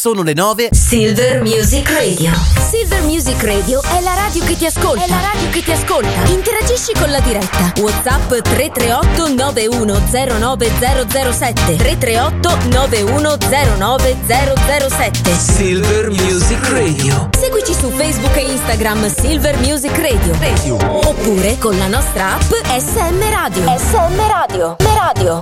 sono le 9. Silver Music Radio. Silver Music Radio è la radio che ti ascolta. È la radio che ti ascolta. Interagisci con la diretta. WhatsApp 338 9109007. 338 9109007. Silver Music Radio. Seguici su Facebook e Instagram Silver Music Radio. Radio. Oppure con la nostra app SM Radio. SM Radio. M Radio.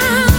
time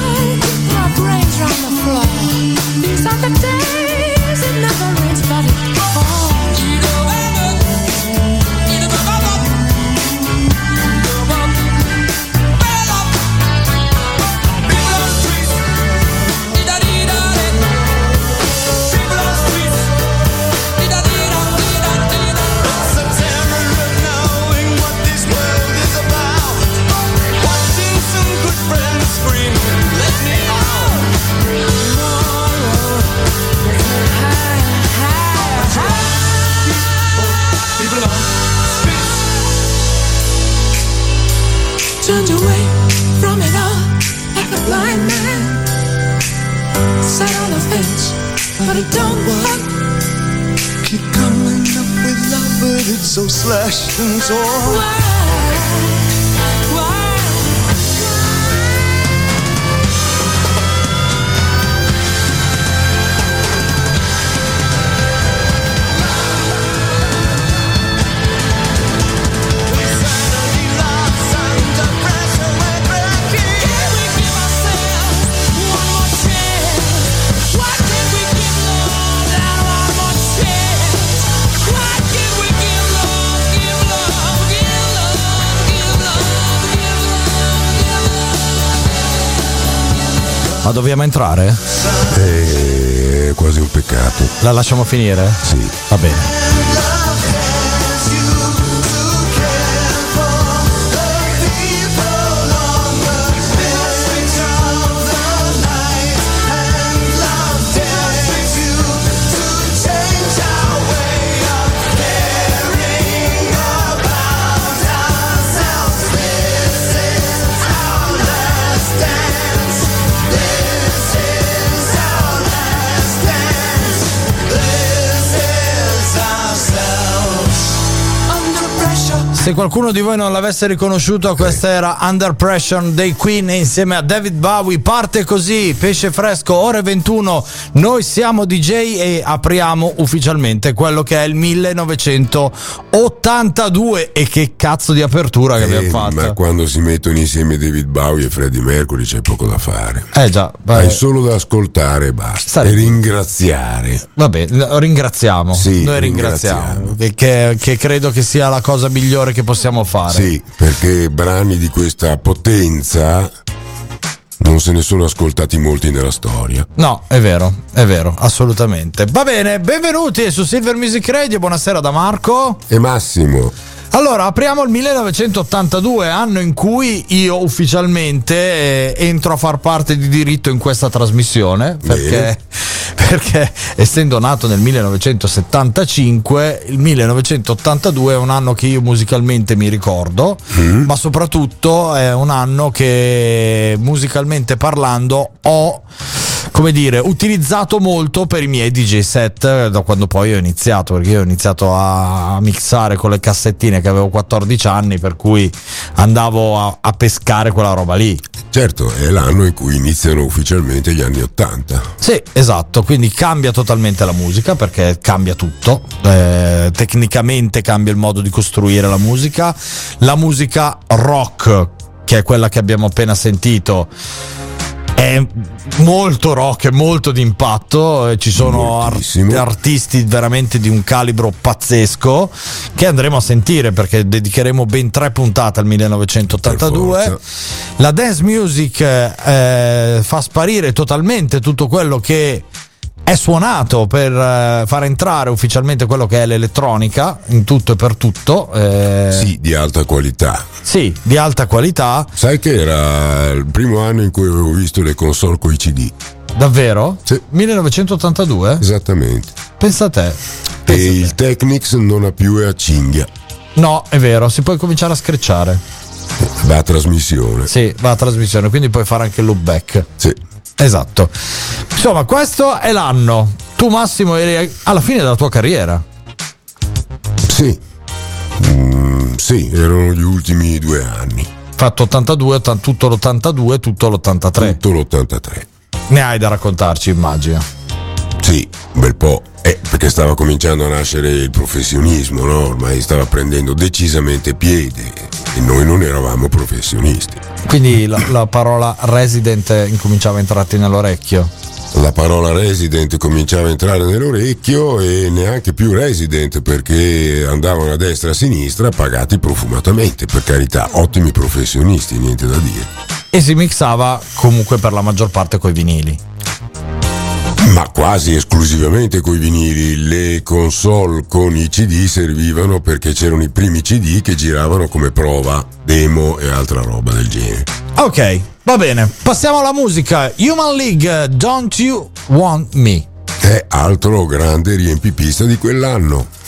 Ma dobbiamo entrare? È quasi un peccato. La lasciamo finire? Sì. Va bene. Se qualcuno di voi non l'avesse riconosciuto, questa era Under Pressure dei Queen insieme a David Bowie. Parte così, pesce fresco, ore 21. Noi siamo DJ e apriamo ufficialmente quello che è il 1982. E che cazzo di apertura che Eh, abbiamo fatto. ma quando si mettono insieme David Bowie e Freddie Mercury c'è poco da fare. Eh già, vai. Hai solo da ascoltare e basta. Stare- E ringraziare. Vabbè, ringraziamo. Sì, Noi ringraziamo. ringraziamo. Che- che credo che sia la cosa migliore che possiamo fare. Sì, perché brani di questa potenza non se ne sono ascoltati molti nella storia. No, è vero, è vero, assolutamente. Va bene, benvenuti su Silver Music Radio. Buonasera da Marco. E Massimo, Allora, apriamo il 1982, anno in cui io ufficialmente eh, entro a far parte di diritto in questa trasmissione, perché, perché essendo nato nel 1975, il 1982 è un anno che io musicalmente mi ricordo, mm. ma soprattutto è un anno che musicalmente parlando ho come dire, utilizzato molto per i miei DJ set da quando poi ho iniziato, perché io ho iniziato a mixare con le cassettine che avevo 14 anni, per cui andavo a, a pescare quella roba lì. Certo, è l'anno in cui iniziano ufficialmente gli anni 80. Sì, esatto, quindi cambia totalmente la musica perché cambia tutto, eh, tecnicamente cambia il modo di costruire la musica, la musica rock, che è quella che abbiamo appena sentito, è molto rock, è molto d'impatto. Eh, ci sono art- artisti veramente di un calibro pazzesco che andremo a sentire perché dedicheremo ben tre puntate al 1982. La dance music eh, fa sparire totalmente tutto quello che è suonato per uh, far entrare ufficialmente quello che è l'elettronica in tutto e per tutto. Eh... Sì, di alta qualità. Sì, di alta qualità. Sai che era il primo anno in cui avevo visto le console con i CD. Davvero? Sì. 1982? Esattamente. Pensa a te. Pensa e a te. il Technics non ha più a cinghia. No, è vero, si può cominciare a screcciare. Va a trasmissione. Sì, va a trasmissione, quindi puoi fare anche il loop back. Sì. Esatto. Insomma, questo è l'anno. Tu Massimo eri alla fine della tua carriera. Sì. Mm, sì, erano gli ultimi due anni. Fatto 82, 80, tutto l'82, tutto l'83. Tutto l'83. Ne hai da raccontarci, immagino. Sì, un bel po'. Eh, perché stava cominciando a nascere il professionismo, no? Ormai stava prendendo decisamente piede e noi non eravamo professionisti. Quindi la, la parola resident incominciava a entrarti nell'orecchio? La parola resident cominciava a entrare nell'orecchio e neanche più resident perché andavano a destra e a sinistra pagati profumatamente, per carità, ottimi professionisti, niente da dire. E si mixava comunque per la maggior parte coi vinili ma quasi esclusivamente coi vinili. Le console con i CD servivano perché c'erano i primi CD che giravano come prova, demo e altra roba del genere. Ok, va bene. Passiamo alla musica. Human League, Don't You Want Me? È altro grande riempipista di quell'anno.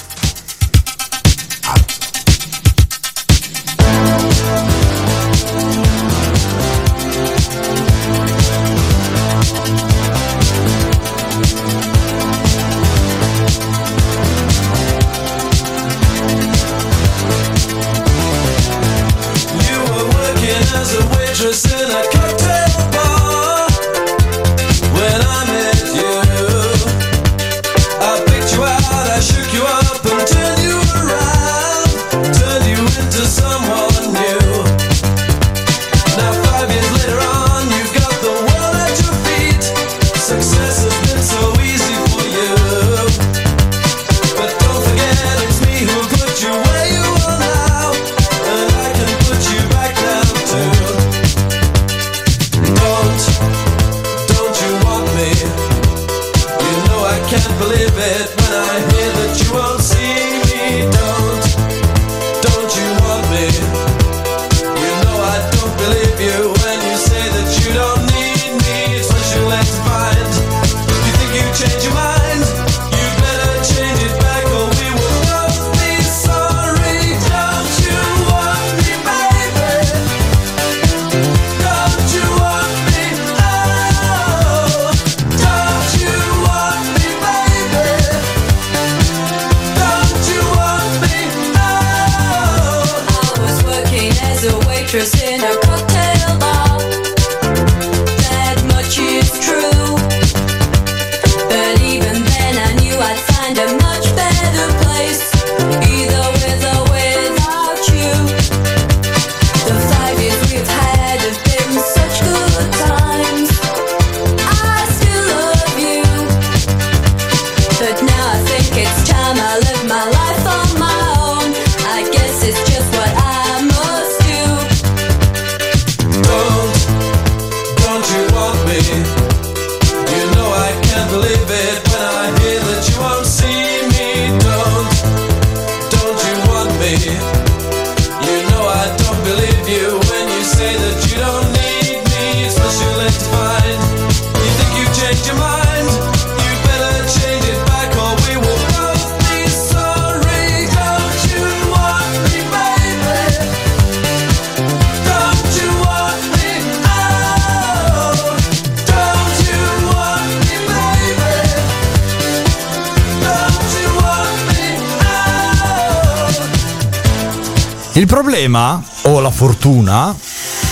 Problema, o la fortuna,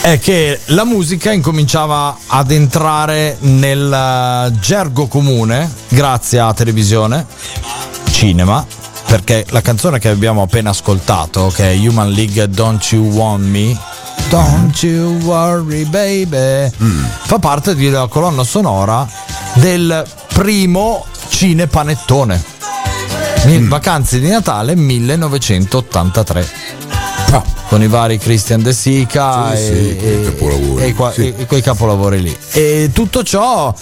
è che la musica incominciava ad entrare nel eh, gergo comune grazie a televisione, cinema, perché la canzone che abbiamo appena ascoltato, che è Human League Don't You Want Me, Don't You Worry Baby, fa parte della colonna sonora del primo cinepanettone. Mi- Vacanze di Natale 1983 Ah, con i vari Christian De Sica Sì, e, sì, quei e- sì. e- quei capolavori lì. E tutto ciò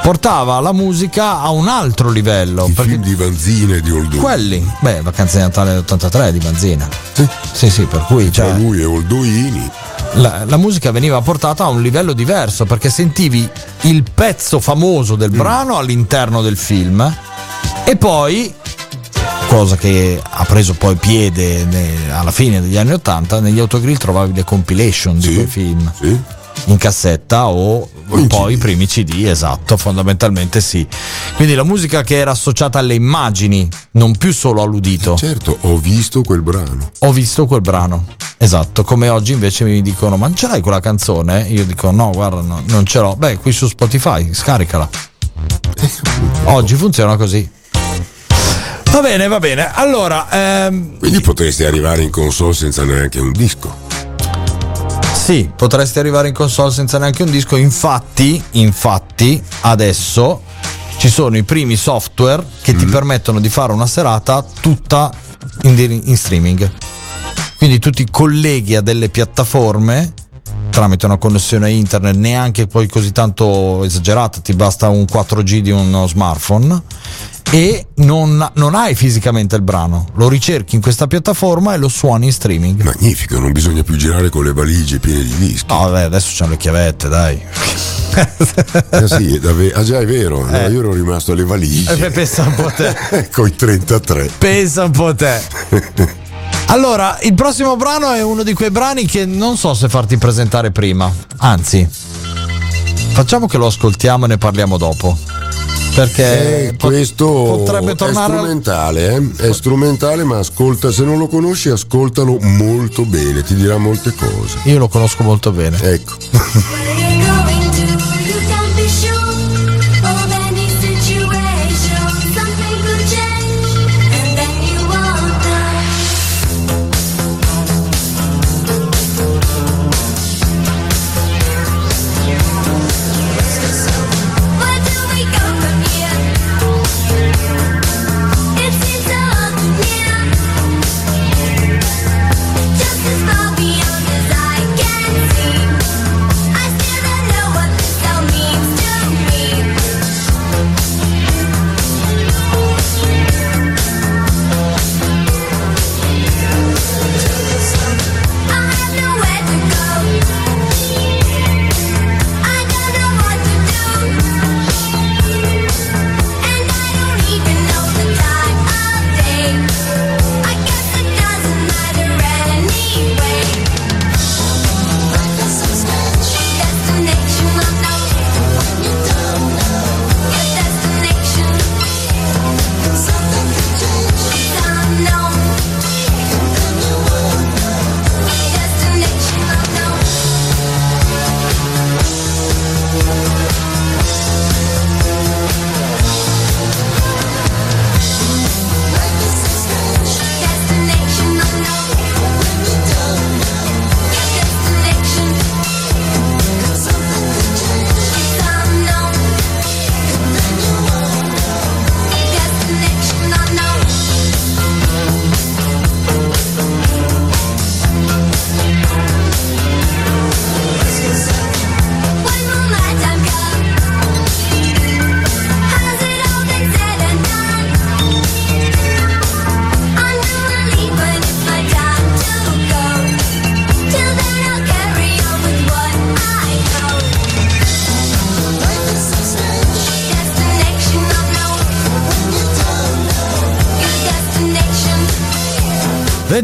portava la musica a un altro livello. i film di Vanzina e di Oldù. quelli, beh, Vacanze di Natale dell'83 di Banzina. Sì. Sì, sì, per cui cioè, lui e Oldoini. la, la musica veniva portata a un livello diverso perché sentivi il pezzo famoso Mm. del brano all'interno del film e poi cosa che ha preso poi piede ne- alla fine degli anni 80 negli autogrill trovavi le compilation di Sì, quei film Sì. in cassetta o in poi i primi CD, esatto, fondamentalmente sì. Quindi la musica che era associata alle immagini, non più solo all'udito. Certo, ho visto quel brano. Ho visto quel brano. Esatto, come oggi invece mi dicono "Ma ce l'hai quella canzone?" Io dico "No, guarda, no, non ce l'ho". Beh, qui su Spotify, scaricala. Oggi funziona così. Va bene, va bene. Allora, ehm, Quindi potresti arrivare in console senza neanche un disco. Sì, potresti arrivare in console senza neanche un disco. Infatti, infatti, adesso ci sono i primi software che ti permettono di fare una serata tutta in, in streaming. Quindi tu ti colleghi a delle piattaforme tramite una connessione internet neanche poi così tanto esagerata, ti basta un 4G di uno smartphone e non, non hai fisicamente il brano, lo ricerchi in questa piattaforma e lo suoni in streaming. Magnifico, non bisogna più girare con le valigie piene di dischi. No, vabbè, adesso c'hanno le chiavette, dai. Ah, sì, dave- ah, già è vero, no, io ero rimasto alle Eh, valigie. pensa un po' te. con i 33. Pensa un po' te. Allora, il prossimo brano è uno di quei brani che non so se farti presentare prima. Anzi, facciamo che lo ascoltiamo e ne parliamo dopo. Perché Eh, questo potrebbe tornare è al- strumentale, eh? è strumentale, ma ascolta, se non lo conosci, ascoltalo molto bene, ti dirà molte cose. Io lo conosco molto bene. Ecco.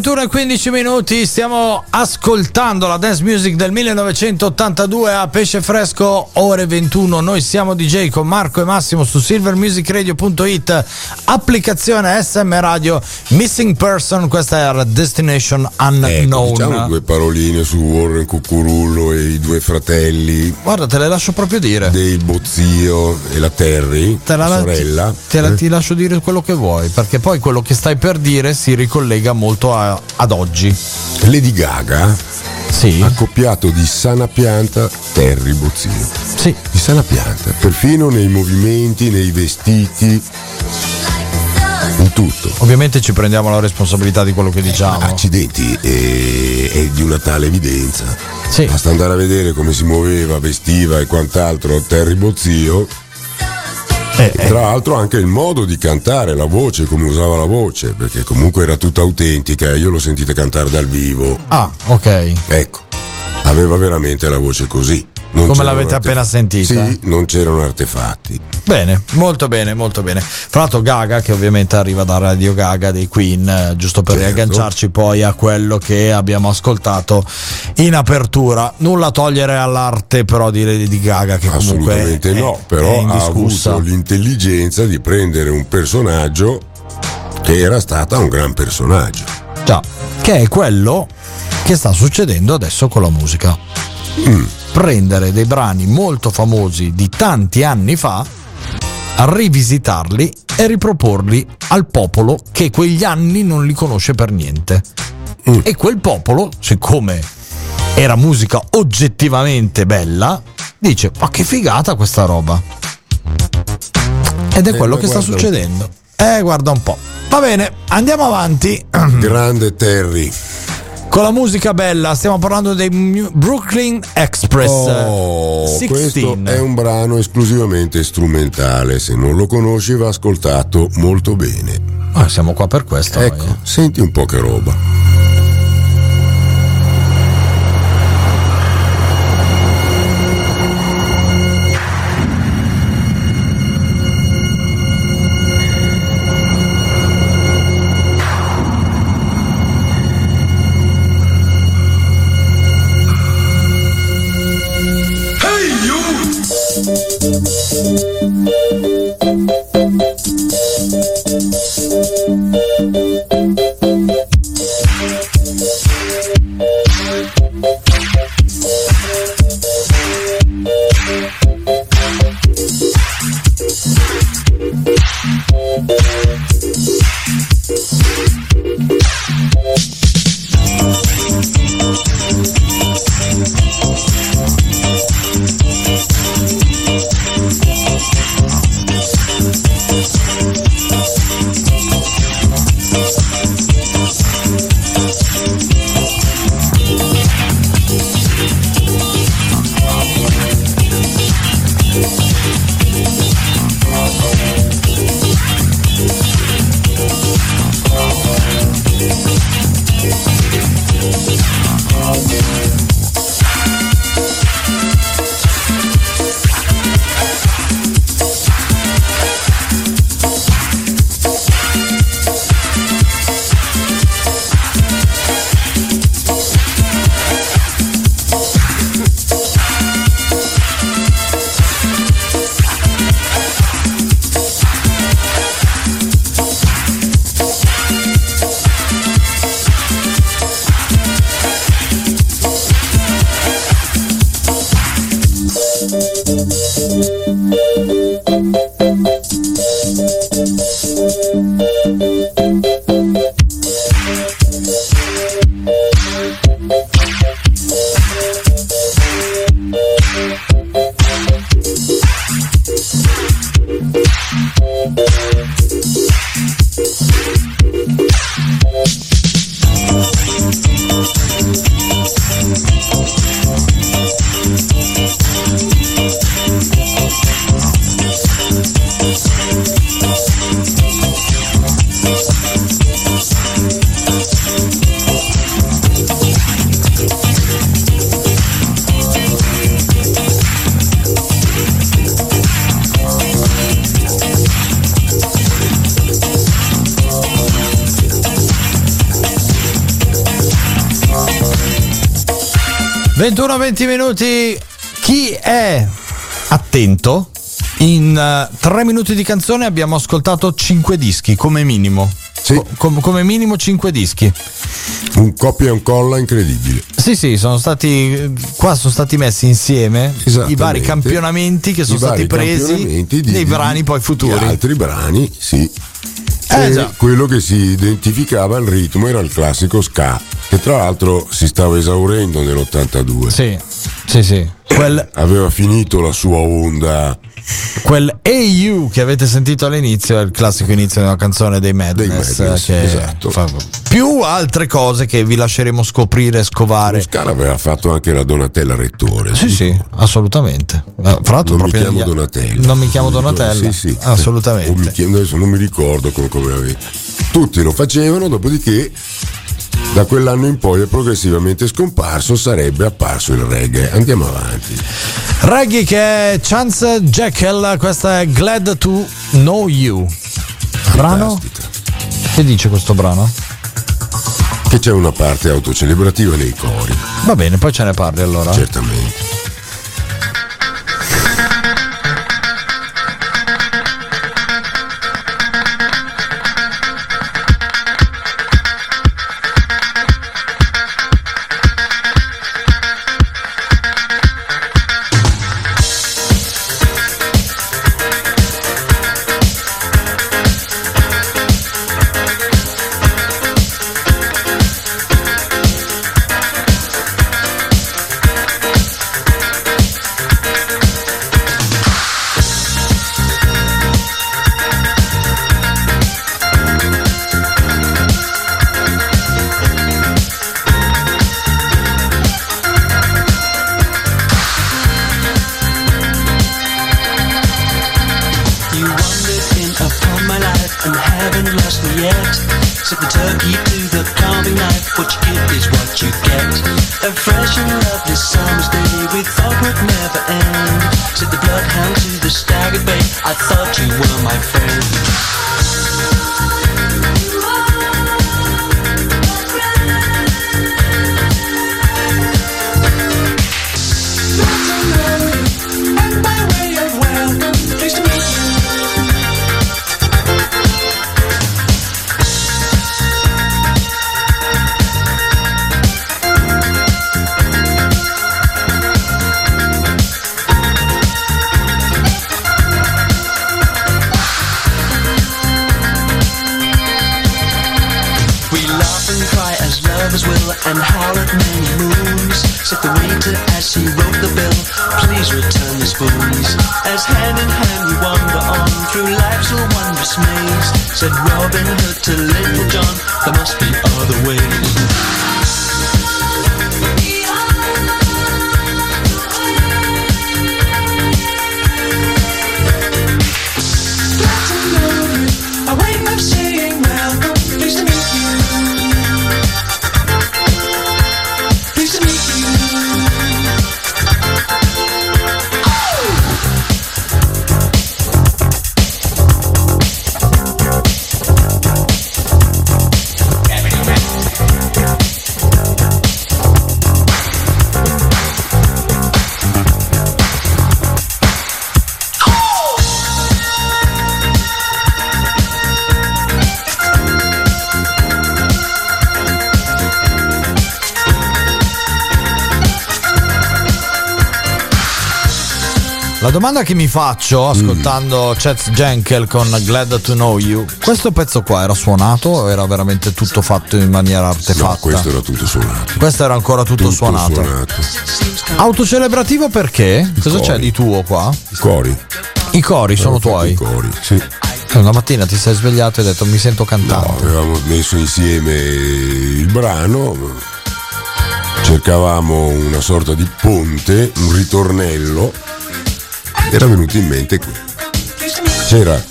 21 e 15 minuti, stiamo ascoltando la dance music del 1982 a Pesce Fresco, ore 21. Noi siamo DJ con Marco e Massimo su silvermusicradio.it, applicazione SM Radio, Missing Person, questa era Destination Unknown. Ecco, diciamo due paroline su Warren Cucurullo e i due fratelli Guarda, te le lascio proprio dire. dei Bozio e la Terry, Te la, la sorella. te la- Eh? ti lascio dire quello che vuoi, perché poi quello che stai per dire si ricollega molto a- ad oggi. Lady Gaga, Sì, accoppiato di sana pianta Terry Bozio. sì. Di sana pianta, perfino nei movimenti, nei vestiti, in tutto. Ovviamente ci prendiamo la responsabilità di quello che diciamo. Accidenti, è, è di una tale evidenza. Sì. Basta andare a vedere come si muoveva, vestiva e quant'altro Terry Bozzio. Eh, E tra l'altro anche il modo di cantare, la voce, come usava la voce, perché comunque era tutta autentica e io l'ho sentita cantare dal vivo. Ah, ok. Ecco, aveva veramente la voce così. Non Come l'avete appena sentita? Sì, non c'erano artefatti. Bene, molto bene, molto bene. Fra l'altro Gaga che ovviamente arriva da Radio Gaga dei Queen, eh, giusto per Certo. riagganciarci poi a quello che abbiamo ascoltato in apertura. Nulla togliere all'arte però di Lady Gaga che comunque Assolutamente no, però ha avuto l'intelligenza di prendere un personaggio che era stata un gran personaggio. Già, che è quello che sta succedendo adesso con la musica. Mm. Prendere dei brani molto famosi di tanti anni fa, rivisitarli e riproporli al popolo che quegli anni non li conosce per niente. Mm. E quel popolo, siccome era musica oggettivamente bella, dice: Ma che figata questa roba! Ed è Eh, quello che sta guarda un succedendo. Eh, guarda un po'. Va bene, andiamo avanti. Grande Terry. Con la musica bella, stiamo parlando dei Brooklyn Express Oh, 16. questo è un brano esclusivamente strumentale. Se non lo conosci, va ascoltato molto bene. Ah, siamo qua per questo. Ecco, noi, eh. senti un po' che roba. 21-20 minuti. Chi è attento? In 3 minuti di canzone abbiamo ascoltato 5 dischi come minimo. Sì. Co- com- come minimo 5 dischi. Un copia e un colla incredibile. Sì, sì, sono stati qua sono stati messi insieme i vari campionamenti che sono stati presi nei brani poi futuri. altri brani, sì. Eh, E già. quello che si identificava il ritmo era il classico ska, che tra l'altro si stava esaurendo nell'82. Sì, sì, sì. Quel, Aveva finito la sua onda quel AU che avete sentito all'inizio è il classico inizio di una canzone dei Madness. Dei Madness, che esatto. fa- più altre cose che vi lasceremo scoprire e scovare. Lo ska l'aveva fatto anche la Donatella Rettore. Sì, sì, assolutamente. Eh, Fra l'altro, Non mi chiamo negli- Donatella. Non mi chiamo Donatella. Sì, sì. Assolutamente. Mi chiamo- adesso non mi ricordo come, come avevi. Tutti lo facevano, dopodiché da quell'anno in poi è progressivamente scomparso, sarebbe apparso il reggae. Andiamo avanti. Reggae che è Chance Jekyll, questa è Glad to Know You. Brano? Che dice questo brano? Che c'è una parte autocelebrativa nei cori, Va bene, poi ce ne parli allora. certamente. La domanda che mi faccio ascoltando Chet Jenkel con Glad to Know You, questo pezzo qua era suonato o era veramente tutto fatto in maniera artefatta? No, questo era tutto suonato. Questo era ancora tutto, Tutto suonato. suonato. Autocelebrativo perché? Cosa cori. c'è di tuo qua? I cori. I cori sono tuoi. I cori, sì. Eh, Una mattina ti sei svegliato e hai detto mi sento No, cantante. avevamo messo insieme il brano, cercavamo una sorta di ponte, un ritornello. Era venuto in mente qui. C'era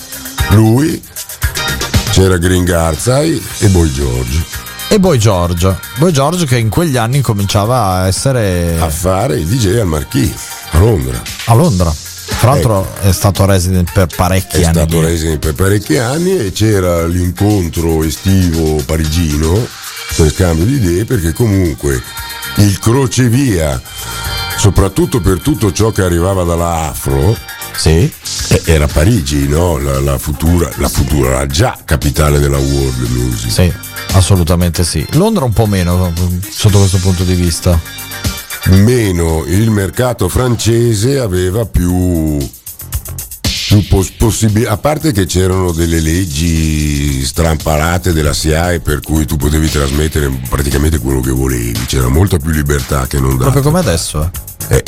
lui, c'era Green Garzai e Boy George E Boy George. Boy George che in quegli anni cominciava a essere a fare il DJ al Marquis a Londra. a Londra. Tra l'altro è stato resident per parecchi È anni. stato lì. resident per parecchi anni e c'era l'incontro estivo parigino per scambio di idee perché comunque il crocevia, soprattutto per tutto ciò che arrivava dalla Afro, Sì. eh, era Parigi, no? La, la futura, la futura, la già capitale della world music. Sì, assolutamente sì. Londra un po' meno sotto questo punto di vista. Meno il mercato francese aveva più, più pos- possibi- a parte che c'erano delle leggi strampalate della SIAE per cui tu potevi trasmettere praticamente quello che volevi, c'era molta più libertà che non da Proprio come adesso. eh.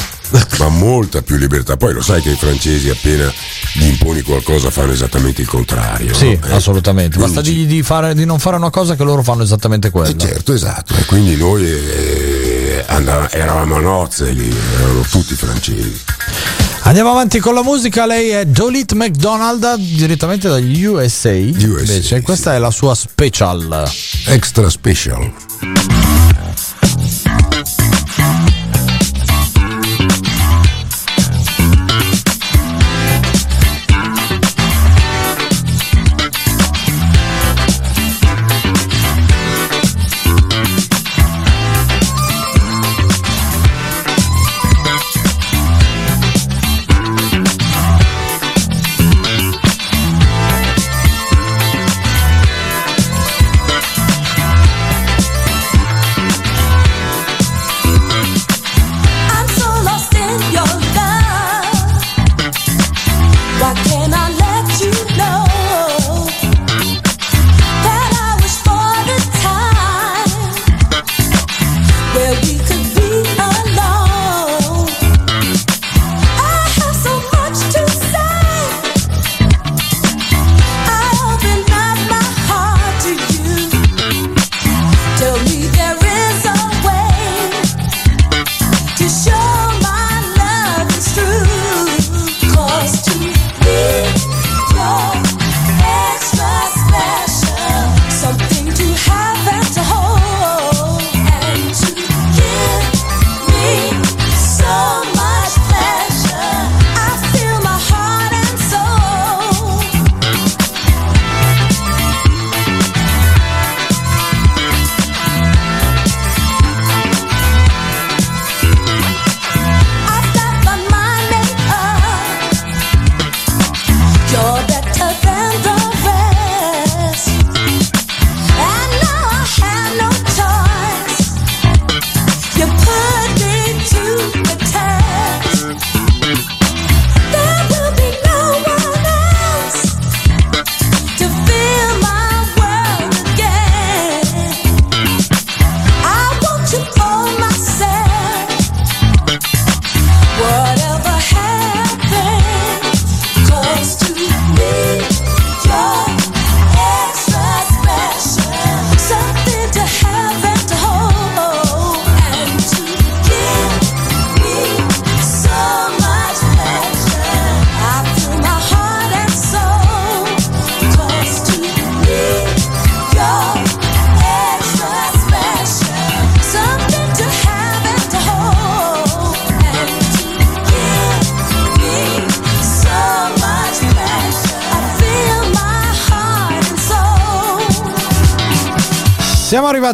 Ma molta più libertà. Poi lo sai che i francesi appena gli imponi qualcosa fanno esattamente il contrario. Sì, no? Eh, assolutamente. Basta dirgli di, fare- di non fare una cosa che loro fanno esattamente quello. Eh, certo, esatto. E quindi noi eh, andava- eravamo a nozze lì, erano tutti francesi. Andiamo avanti con la musica. Lei è Dolit McDonald direttamente dagli USA. USA, Invece, questa è la sua special. Extra special.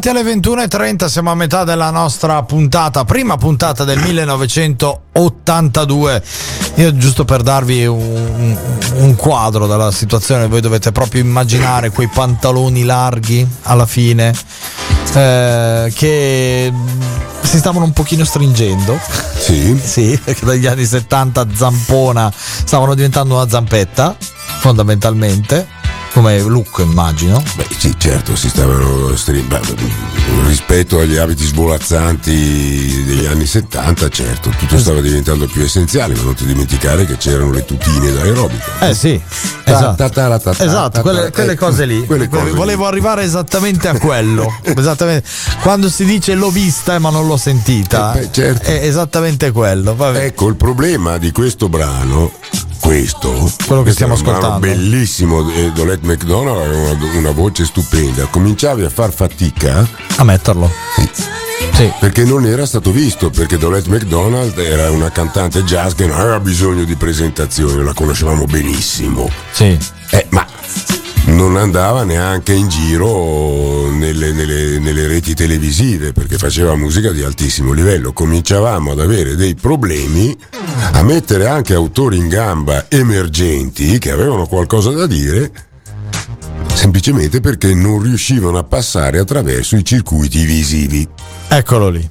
Arrivati alle 21.30, siamo a metà della nostra puntata, prima puntata del 1982. Io giusto per darvi un, un quadro della situazione, voi dovete proprio immaginare quei pantaloni larghi alla fine eh, che si stavano un pochino stringendo. Sì. Sì, perché dagli anni 70 zampona stavano diventando una zampetta, fondamentalmente, come look immagino. Beh, sì, certo, si stavano rispetto agli abiti svolazzanti degli anni 70, certo, tutto stava diventando più essenziale, ma non ti dimenticare che c'erano le tutine da aerobica. Eh sì, esatto. Esatto, quelle, eh, cose lì. Volevo arrivare esattamente a quello. esattamente. Quando si dice l'ho vista ma non l'ho sentita, Eh certo. è esattamente quello. Ecco, il problema di questo brano, questo, Quello che stiamo è un brano ascoltando. bellissimo, e Dolette McDonald aveva una, una voce stupenda, cominciavi a far fatica A metterlo. Sì. perché non era stato visto, perché Dolette McDonald era una cantante jazz che non aveva bisogno di presentazioni, la conoscevamo benissimo. Sì. Eh, ma non andava neanche in giro nelle, nelle- nelle reti televisive perché faceva musica di altissimo livello. Cominciavamo ad avere dei problemi a mettere anche autori in gamba emergenti che avevano qualcosa da dire semplicemente perché non riuscivano a passare attraverso i circuiti visivi. Eccolo lì.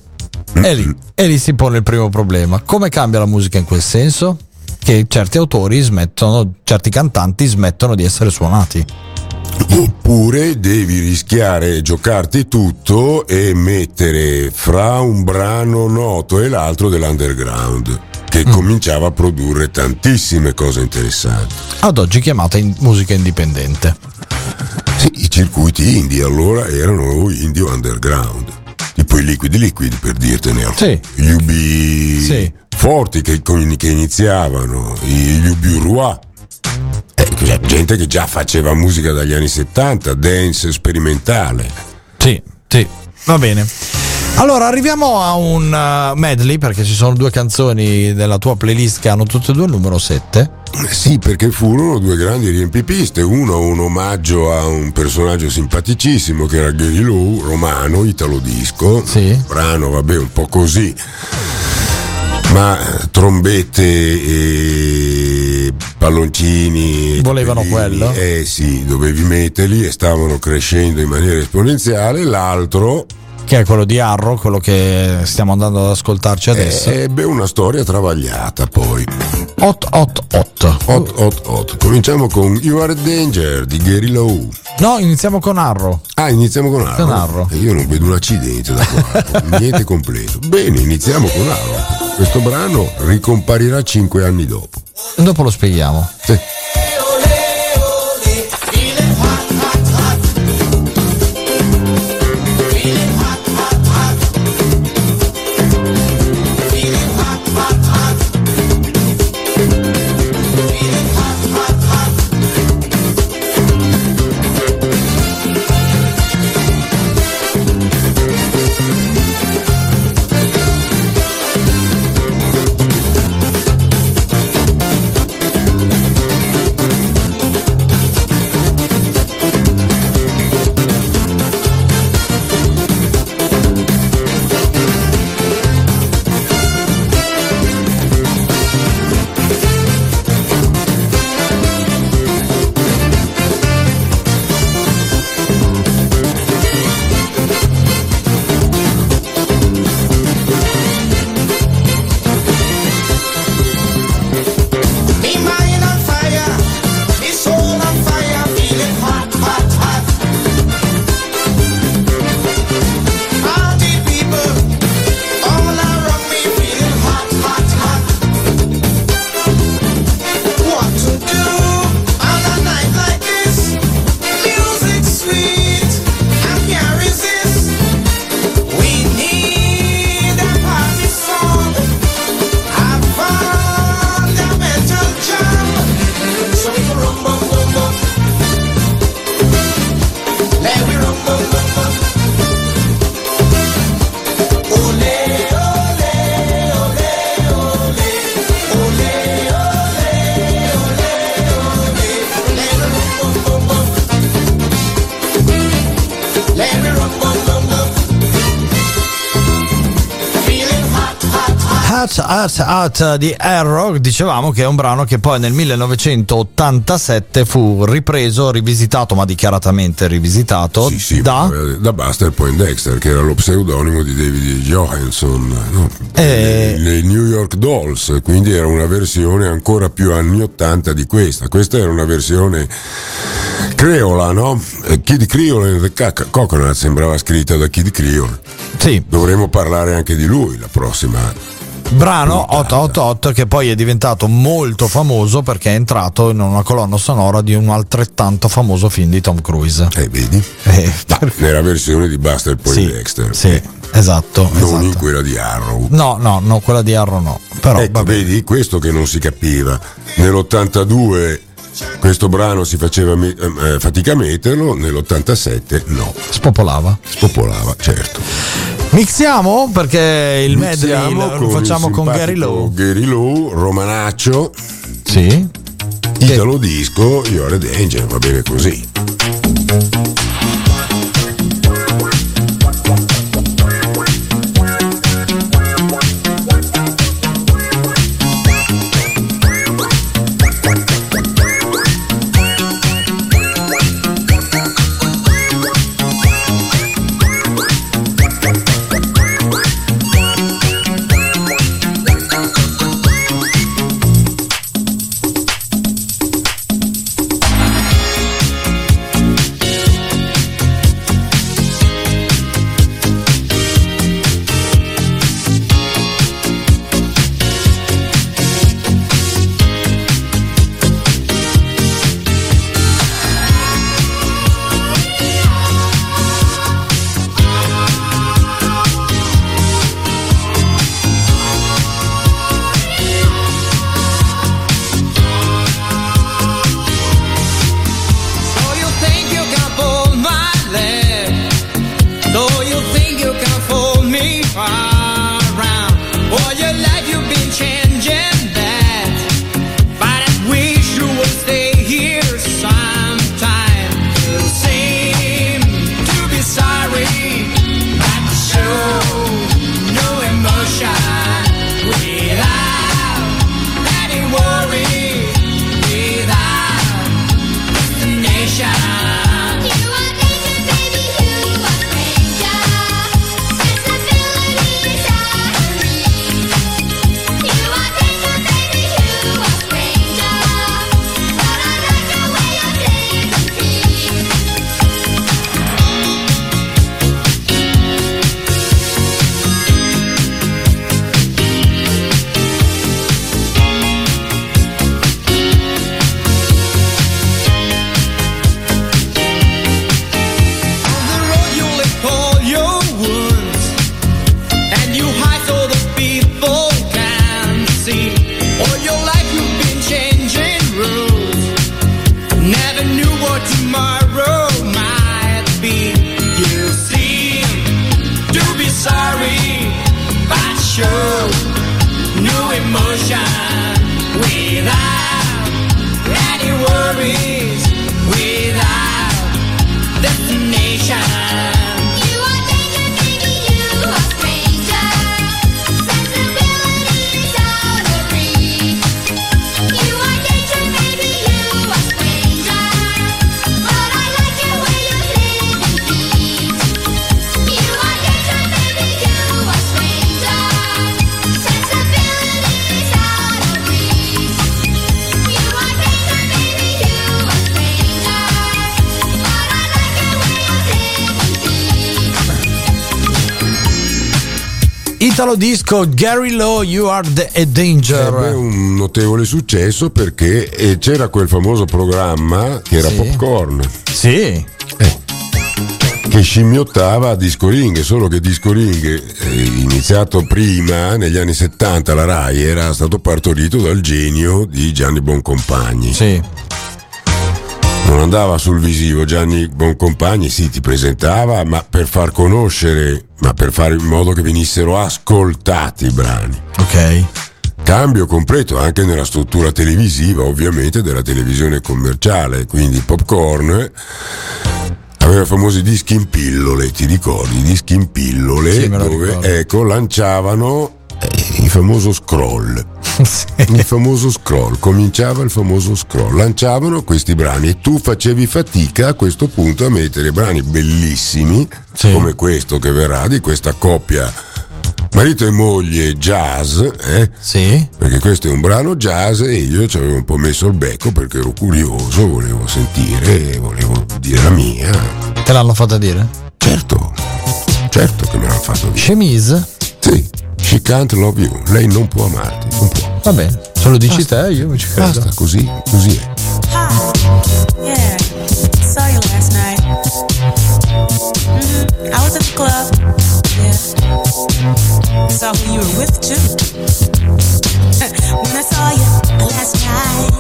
E lì, e lì si pone il primo problema. Come cambia la musica in quel senso? Che certi autori smettono, certi cantanti smettono di essere suonati. Oppure devi rischiare giocarti tutto e mettere fra un brano noto e l'altro dell'underground, che cominciava a produrre tantissime cose interessanti. Ad oggi chiamata in musica indipendente. Sì, i circuiti indie allora erano indie underground, tipo i liquidi liquidi per dirtene. Sì. Gli UB Sì. forti che, che iniziavano, gli UB Roi. Eh, gente che già faceva musica dagli anni 70, dance sperimentale. Sì, sì, va bene. Allora, arriviamo a un uh, medley perché ci sono due canzoni della tua playlist che hanno tutte e due il numero 7. Eh Sì, perché furono due grandi riempipiste. Uno un omaggio a un personaggio simpaticissimo che era Gary Lou, romano, italo disco. Sì. Brano, vabbè, un po' così. Ma trombette e palloncini. Volevano quello? Eh sì, dovevi metterli e stavano crescendo in maniera esponenziale. L'altro Che è quello di Arro, quello che stiamo andando ad ascoltarci adesso. eh, ebbe una storia travagliata poi. 888. Hot, hot, hot. Cominciamo con You Are a Danger di Gary Lowe. No, iniziamo con Arro. Ah, iniziamo con Arro. Con Arro. Eh, Io non vedo un accidente da qua, niente completo. Bene, iniziamo con Arro. Questo brano ricomparirà cinque anni dopo. Dopo lo spieghiamo. Sì. Hat di Arrow, dicevamo che è un brano che poi nel 1987 fu ripreso, rivisitato, ma dichiaratamente rivisitato Sì, sì, da... da Buster Poindexter, che era lo pseudonimo di David Johansson, no? Eh. le New York Dolls, quindi era una versione ancora più anni 80 di questa. Questa era una versione creola, no? Eh, Kid Creole and the Coc- Coconut sembrava scritta da Kid Creole. Sì, Dovremmo parlare anche di lui la prossima. Brano 888 che poi è diventato molto famoso perché è entrato in una colonna sonora di un altrettanto famoso film di Tom Cruise. Eh, vedi? Eh, Ma nella versione di Buster sì, Poindexter. sì, eh, esatto. Non esatto. in quella di Arrow. No, no, no, quella di Arrow no. Però Ecco, vedi, questo che non si capiva. Nell'82 questo brano si faceva me- eh, fatica a metterlo, nell'87 no, spopolava. spopolava, certo. Mixiamo perché il medley Iniziamo lo, facciamo con Gary Lowe. Gary Lowe, romanaccio, Sì. Italo disco, You're a Danger, va bene così. Italo disco Gary Low, You Are the, a Danger. Ebbe un notevole successo perché eh, c'era quel famoso programma che era Sì. Popcorn. Sì. Eh, che scimmiottava a Disco Ring, solo che Disco Ring, eh, iniziato prima, negli anni 70, la RAI era stato partorito dal genio di Gianni Boncompagni. Sì. Non andava sul visivo, Gianni Boncompagni sì, ti presentava, ma per far conoscere, ma per fare in modo che venissero ascoltati i brani. Ok. Cambio completo anche nella struttura televisiva, ovviamente, della televisione commerciale, quindi Popcorn aveva i famosi dischi in pillole, ti ricordi? I dischi in pillole Sì, dove ecco, lanciavano il famoso scroll. Il famoso scroll, cominciava il famoso scroll, lanciavano questi brani e tu facevi fatica a questo punto a mettere brani bellissimi Sì. come questo che verrà di questa coppia marito e moglie jazz, eh? Sì. perché questo è un brano jazz e io ci avevo un po' messo il becco perché ero curioso, volevo sentire, volevo dire la mia. Te l'hanno fatta dire? Certo, certo che me l'hanno fatto dire. Chemise? Sì, she can't love you, lei non può amarti, non può. Va bene. Se lo dici te, io mi ci credo. Basta, così, così è. Hi. Yeah. Saw you last night. Mhm. I was at the club. Yeah. Saw who you were with too. when I saw you last night,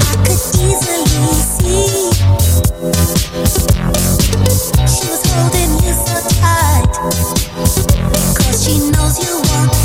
I could easily see she was holding you so tight. She knows you want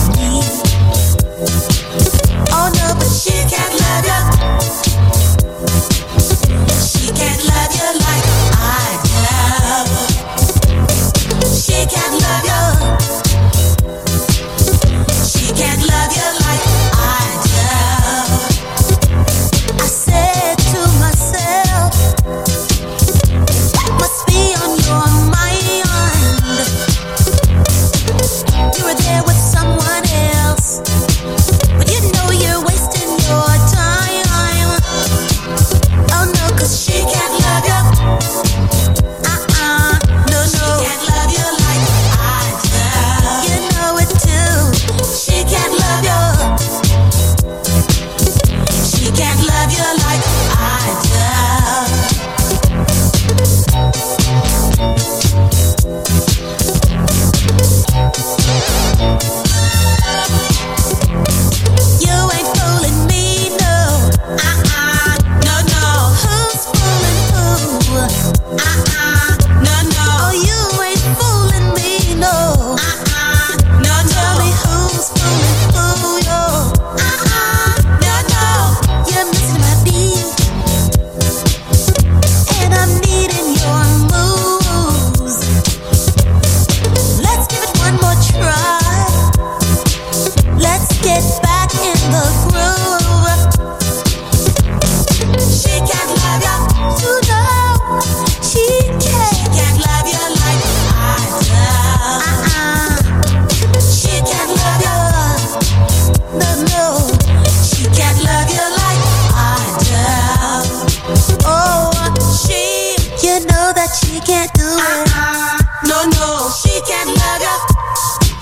can't do it. Uh-uh. No, no, she can't love ya.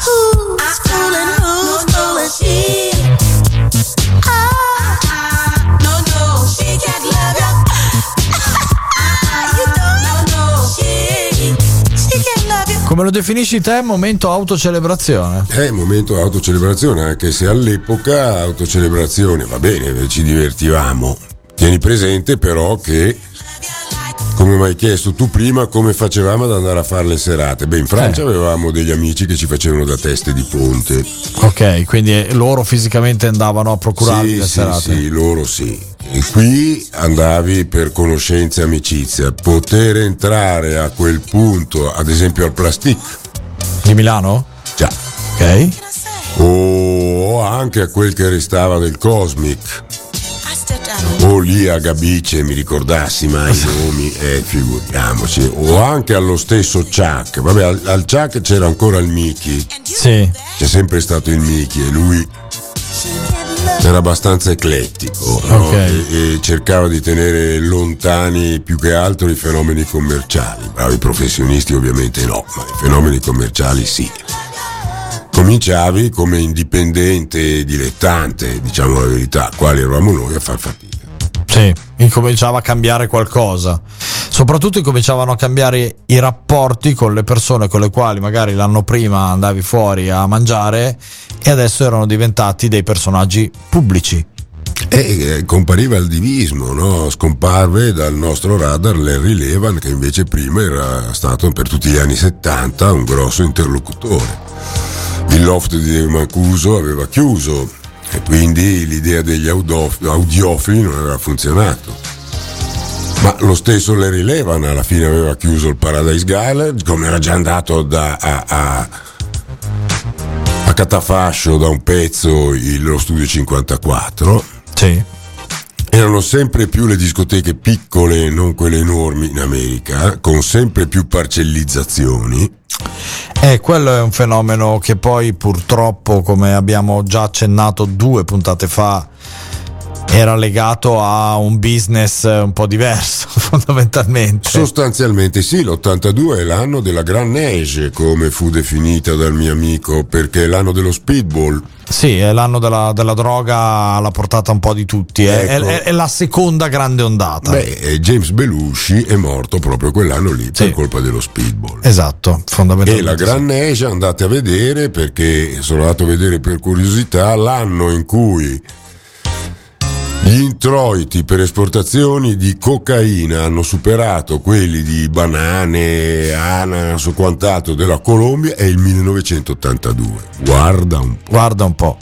Who's uh-uh. fooling? Who's no. No, she. She Come lo definisci te momento autocelebrazione? Eh, momento autocelebrazione, anche se all'epoca autocelebrazione, va bene, ci divertivamo. Tieni presente però che come mi hai chiesto tu prima, come facevamo ad andare a fare le serate? Beh, in Francia Eh. avevamo degli amici che ci facevano da teste di ponte. Ok, quindi loro fisicamente andavano a procurarvi Sì, le sì, serate. sì, loro sì. E qui andavi per conoscenza e amicizia. Poter entrare a quel punto, ad esempio al Plastic, Di Milano? già, Ok. o anche a quel che restava del Cosmic, o lì a Gabice, mi ricordassi mai i nomi, eh, figuriamoci, o anche allo stesso Chuck. Vabbè, al, al Chuck c'era ancora il Mickey, Sì. c'è sempre stato il Mickey e lui era abbastanza eclettico no? E, e cercava di tenere lontani più che altro i fenomeni commerciali. Bravi professionisti ovviamente no, ma i fenomeni commerciali sì. Cominciavi come indipendente dilettante, diciamo la verità, quali eravamo noi a far fatica. Sì, incominciava a cambiare qualcosa. Soprattutto incominciavano a cambiare i rapporti con le persone con le quali magari l'anno prima andavi fuori a mangiare e adesso erano diventati dei personaggi pubblici. E eh, compariva il divismo, no? scomparve dal nostro radar Larry Levan che invece prima era stato per tutti gli anni 70 un grosso interlocutore. Il loft di Mancuso aveva chiuso e quindi l'idea degli audiofili non aveva funzionato. Ma lo stesso Larry Levan alla fine aveva chiuso il Paradise Garage come era già andato da, a, a, a catafascio da un pezzo lo studio 54 Sì. Erano sempre più le discoteche piccole, non quelle enormi in America, con sempre più parcellizzazioni. E quello è un fenomeno che poi purtroppo, come abbiamo già accennato due puntate fa, era legato a un business un po' diverso fondamentalmente. Sostanzialmente sì, l'82 è l'anno della Grand Neige, come fu definita dal mio amico, perché è l'anno dello speedball. Sì, è l'anno della, della droga alla portata un po' di tutti, è, Ecco. è- è la seconda grande ondata. Beh, eh, James Belushi è morto proprio quell'anno lì Sì. per colpa dello speedball. Esatto, E fondamentalmente. la Grand Neige andate a vedere perché sono andato a vedere per curiosità l'anno in cui gli introiti per esportazioni di cocaina hanno superato quelli di banane, ananas o quant'altro della Colombia è il 1982. Guarda un po'. Guarda un po'.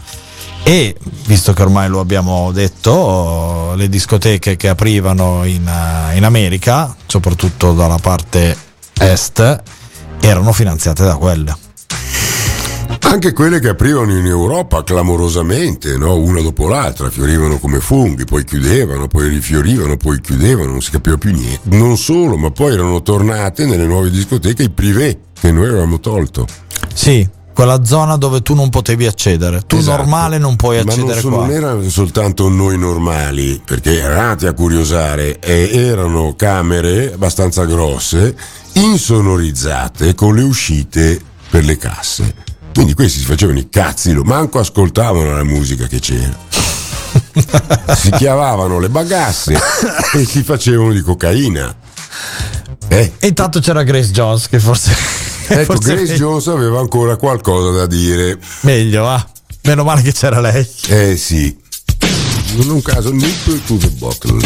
E visto che ormai lo abbiamo detto, le discoteche che aprivano in, eh, in America, soprattutto dalla parte est, erano finanziate da quelle. Anche quelle che aprivano in Europa clamorosamente, no? una dopo l'altra, fiorivano come funghi, poi chiudevano, poi rifiorivano, poi chiudevano, non si capiva più niente. Non solo, ma poi erano tornate nelle nuove discoteche i privé che noi avevamo tolto. Sì, quella zona dove tu non potevi accedere. Tu Esatto. normale non puoi Ma non, accedere qua. non erano soltanto noi normali, perché eravate a curiosare, e erano camere abbastanza grosse, insonorizzate con le uscite per le casse. Quindi questi si facevano i cazzi, lo- manco ascoltavano la musica che c'era. si chiavavano le bagasse e si facevano di cocaina. Eh, E intanto c'era Grace Jones che forse... ecco, forse Grace Jones aveva ancora qualcosa da dire. meglio, va. Meno male che c'era lei. Eh sì. In un caso nipple to the bottle.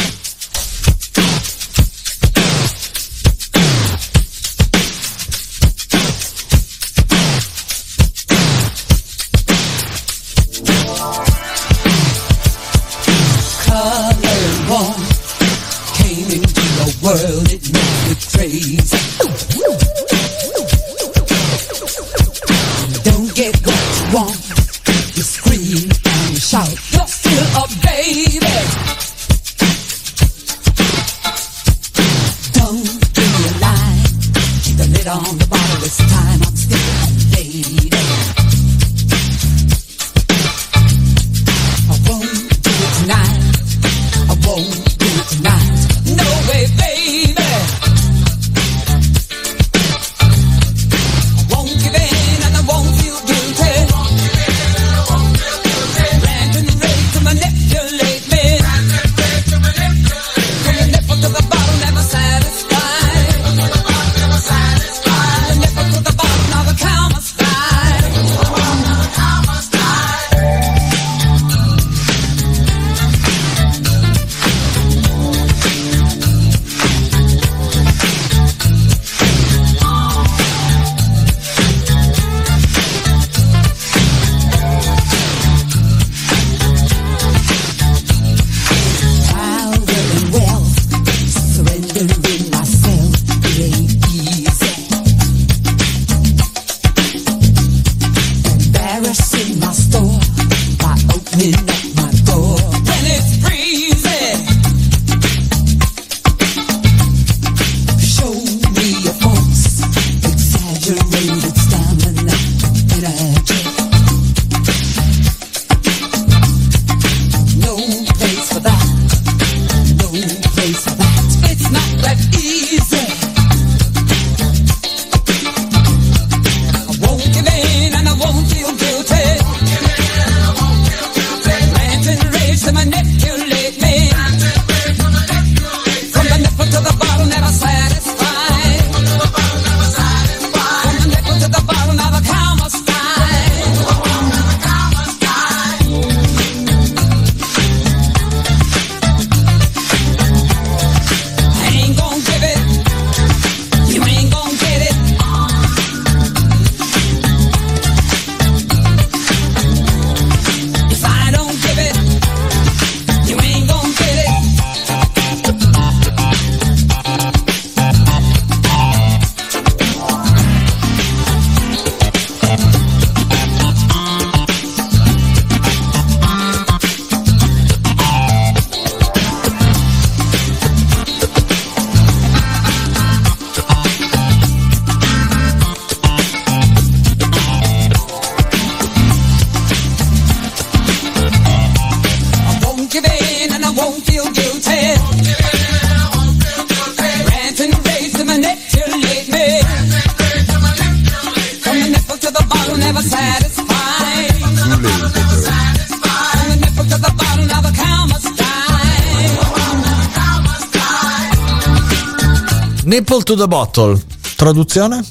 Nipple to the bottle. Traduzione?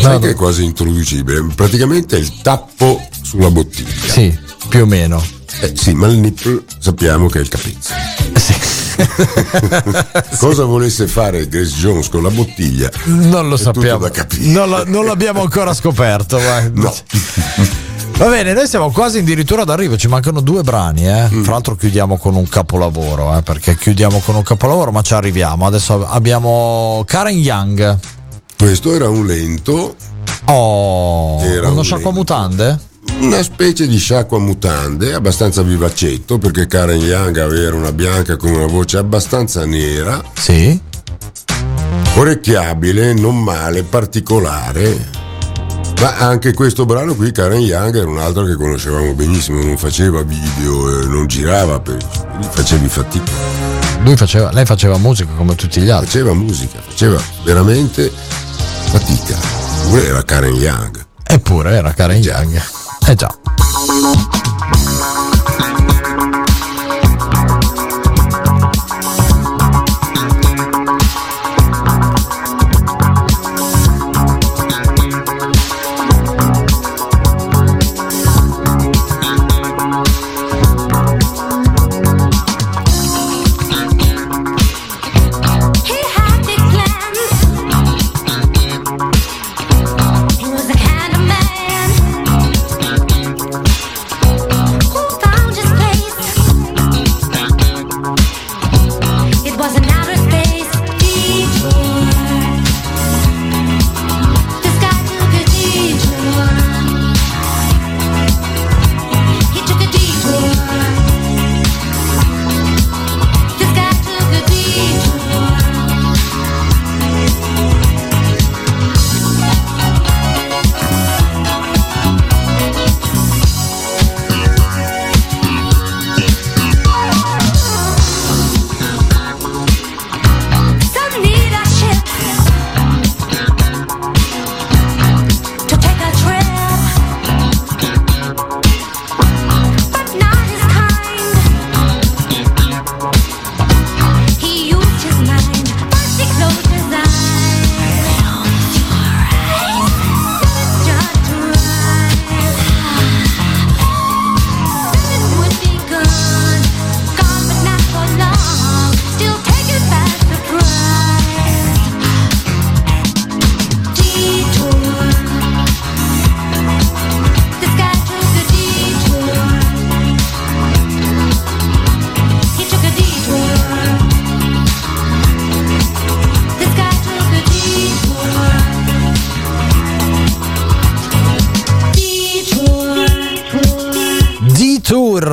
Sai che è quasi introducibile? Praticamente è il tappo sulla bottiglia. Sì, più o meno. Eh, sì, ma il nipple sappiamo che è il capezzo. Cosa volesse fare Grace Jones con la bottiglia? Non lo sappiamo. Non, lo- non l'abbiamo ancora scoperto. vai. No. Va bene, noi siamo quasi addirittura d'arrivo, ci mancano due brani, eh. Mm. Fra l'altro chiudiamo con un capolavoro, eh, perché chiudiamo con un capolavoro, ma ci arriviamo. Adesso abbiamo Karen Young. Questo era un lento, Oh, Era uno un sciacquo lento. mutande? una specie di sciacqua mutande, abbastanza vivacetto, perché Karen Young aveva una bianca con una voce abbastanza nera, Sì. orecchiabile, non male, particolare. Ma anche questo brano qui, Karen Young, era un altro che conoscevamo benissimo, non faceva video, eh, non girava, per, facevi fatica. Lui faceva, lei faceva musica come tutti gli altri. Faceva musica, faceva veramente fatica. Pure era Karen Young. Eppure era Karen Young. Eh già.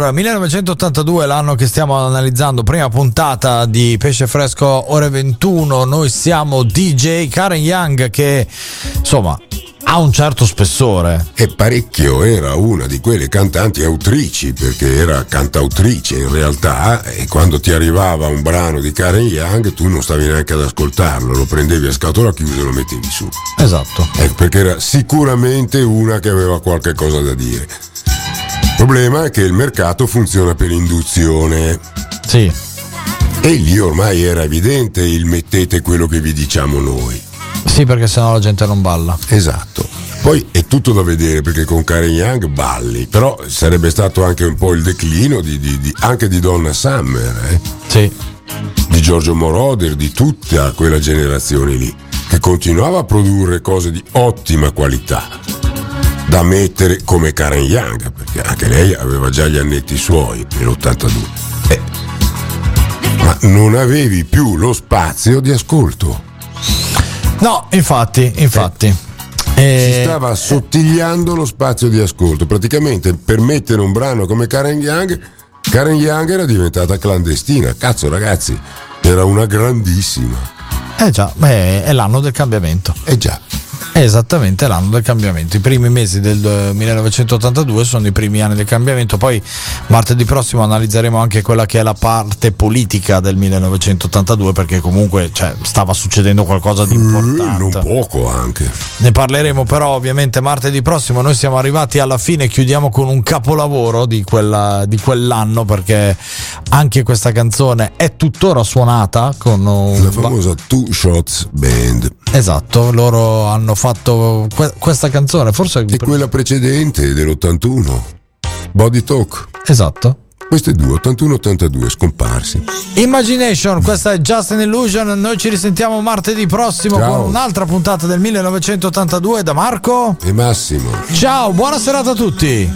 D-Tour 1982, l'anno che stiamo analizzando, prima puntata di Pesce Fresco, ore 21. Noi siamo DJ Karen Young che insomma ha un certo spessore. E parecchio era una di quelle cantanti autrici, perché era cantautrice in realtà, e quando ti arrivava un brano di Karen Young tu non stavi neanche ad ascoltarlo, lo prendevi a scatola chiusa e lo mettevi su. Esatto. Ecco, perché era sicuramente una che aveva qualche cosa da dire. Problema è che il mercato funziona per induzione. Sì. E lì ormai era evidente il mettete quello che vi diciamo noi. Sì, perché sennò la gente non balla. Esatto. Poi è tutto da vedere perché con Karen Young balli, però sarebbe stato anche un po' il declino di- di- di- anche di Donna Summer, eh? Sì. di Giorgio Moroder, di tutta quella generazione lì, che continuava a produrre cose di ottima qualità, da mettere come Karen Young, perché anche lei aveva già gli annetti suoi nell'82. Eh, ma non avevi più lo spazio di ascolto. No, infatti, infatti. Si Eh, stava assottigliando lo spazio di ascolto. Praticamente per mettere un brano come Karen Young, Karen Young era diventata clandestina. Cazzo ragazzi, era una grandissima. eh già, beh, è l'anno del cambiamento. Eh già. È esattamente l'anno del cambiamento. I primi mesi del eh, 1982 sono i primi anni del cambiamento. Poi martedì prossimo analizzeremo anche quella che è la parte politica del 1982 perché comunque cioè, stava succedendo qualcosa di Non importante. poco anche. Ne parleremo però ovviamente martedì prossimo. Noi siamo arrivati alla fine, chiudiamo con un capolavoro di, quella- di quell'anno perché anche questa canzone è tuttora suonata con un La famosa Two Shots Band. Esatto, loro hanno fatto que- questa canzone, forse E quella precedente dell'81. Body Talk. Esatto. Queste due, 81-82, scomparsi. Imagination, questa è Just an Illusion. Noi ci risentiamo martedì prossimo Ciao. con un'altra puntata del 1982 da Marco. E Massimo. Ciao, buona serata a tutti.